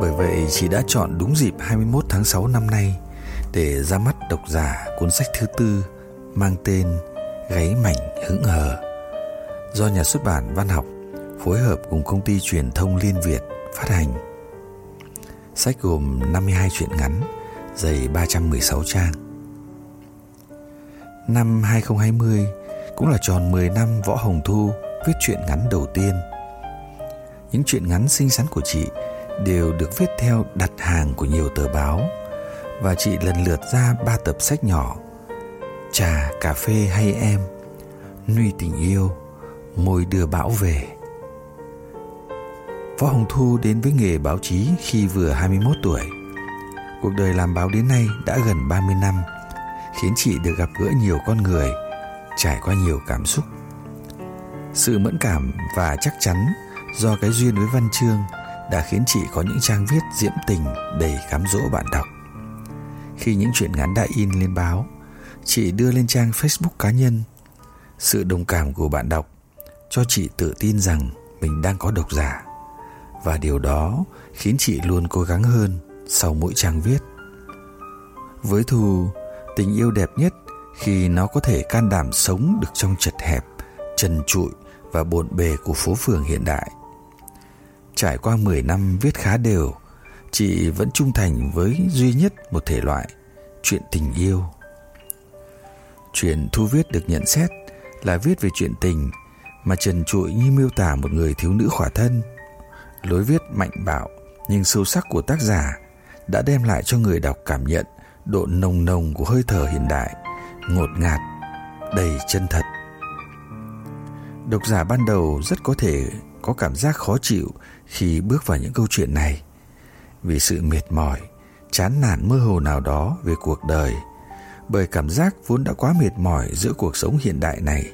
Bởi vậy chị đã chọn đúng dịp 21 tháng 6 năm nay để ra mắt độc giả cuốn sách thứ tư mang tên Gáy mảnh hững hờ do nhà xuất bản Văn học phối hợp cùng công ty truyền thông Liên Việt phát hành. Sách gồm 52 truyện ngắn, dày 316 trang. Năm 2020 cũng là tròn 10 năm Võ Hồng Thu viết truyện ngắn đầu tiên. Những chuyện ngắn xinh xắn của chị đều được viết theo đặt hàng của nhiều tờ báo và chị lần lượt ra ba tập sách nhỏ Trà, cà phê hay em Nuôi tình yêu Môi đưa bão về Võ Hồng Thu đến với nghề báo chí khi vừa 21 tuổi. Cuộc đời làm báo đến nay đã gần 30 năm, khiến chị được gặp gỡ nhiều con người, trải qua nhiều cảm xúc. Sự mẫn cảm và chắc chắn do cái duyên với văn chương đã khiến chị có những trang viết diễm tình đầy cám dỗ bạn đọc. Khi những chuyện ngắn đã in lên báo, chị đưa lên trang Facebook cá nhân. Sự đồng cảm của bạn đọc cho chị tự tin rằng mình đang có độc giả và điều đó khiến chị luôn cố gắng hơn sau mỗi trang viết. Với thù tình yêu đẹp nhất khi nó có thể can đảm sống được trong chật hẹp, trần trụi và bộn bề của phố phường hiện đại. Trải qua 10 năm viết khá đều, chị vẫn trung thành với duy nhất một thể loại, chuyện tình yêu. Chuyện Thu viết được nhận xét là viết về chuyện tình mà trần trụi như miêu tả một người thiếu nữ khỏa thân lối viết mạnh bạo nhưng sâu sắc của tác giả đã đem lại cho người đọc cảm nhận độ nồng nồng của hơi thở hiện đại, ngột ngạt, đầy chân thật. Độc giả ban đầu rất có thể có cảm giác khó chịu khi bước vào những câu chuyện này vì sự mệt mỏi, chán nản mơ hồ nào đó về cuộc đời, bởi cảm giác vốn đã quá mệt mỏi giữa cuộc sống hiện đại này.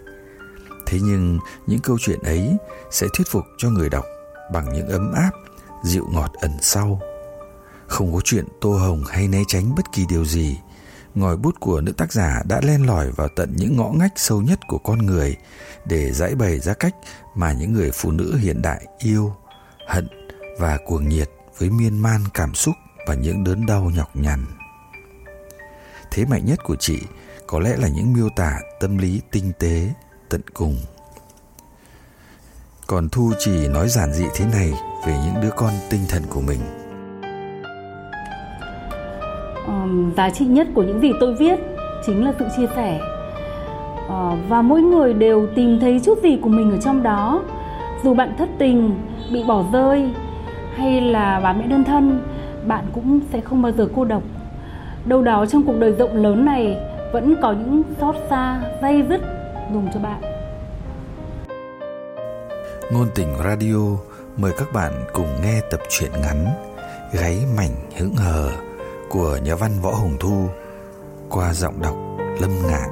Thế nhưng những câu chuyện ấy sẽ thuyết phục cho người đọc bằng những ấm áp, dịu ngọt ẩn sau. Không có chuyện tô hồng hay né tránh bất kỳ điều gì. Ngòi bút của nữ tác giả đã len lỏi vào tận những ngõ ngách sâu nhất của con người để giải bày ra cách mà những người phụ nữ hiện đại yêu, hận và cuồng nhiệt với miên man cảm xúc và những đớn đau nhọc nhằn. Thế mạnh nhất của chị có lẽ là những miêu tả tâm lý tinh tế tận cùng. Còn Thu chỉ nói giản dị thế này về những đứa con tinh thần của mình. Um, giá trị nhất của những gì tôi viết chính là sự chia sẻ. Uh, và mỗi người đều tìm thấy chút gì của mình ở trong đó. Dù bạn thất tình bị bỏ rơi hay là bà mẹ đơn thân bạn cũng sẽ không bao giờ cô độc. Đâu đó trong cuộc đời rộng lớn này vẫn có những xót xa dây dứt dùng cho bạn. Ngôn tình radio mời các bạn cùng nghe tập truyện ngắn Gáy mảnh hững hờ của nhà văn Võ Hồng Thu qua giọng đọc Lâm Ngạn.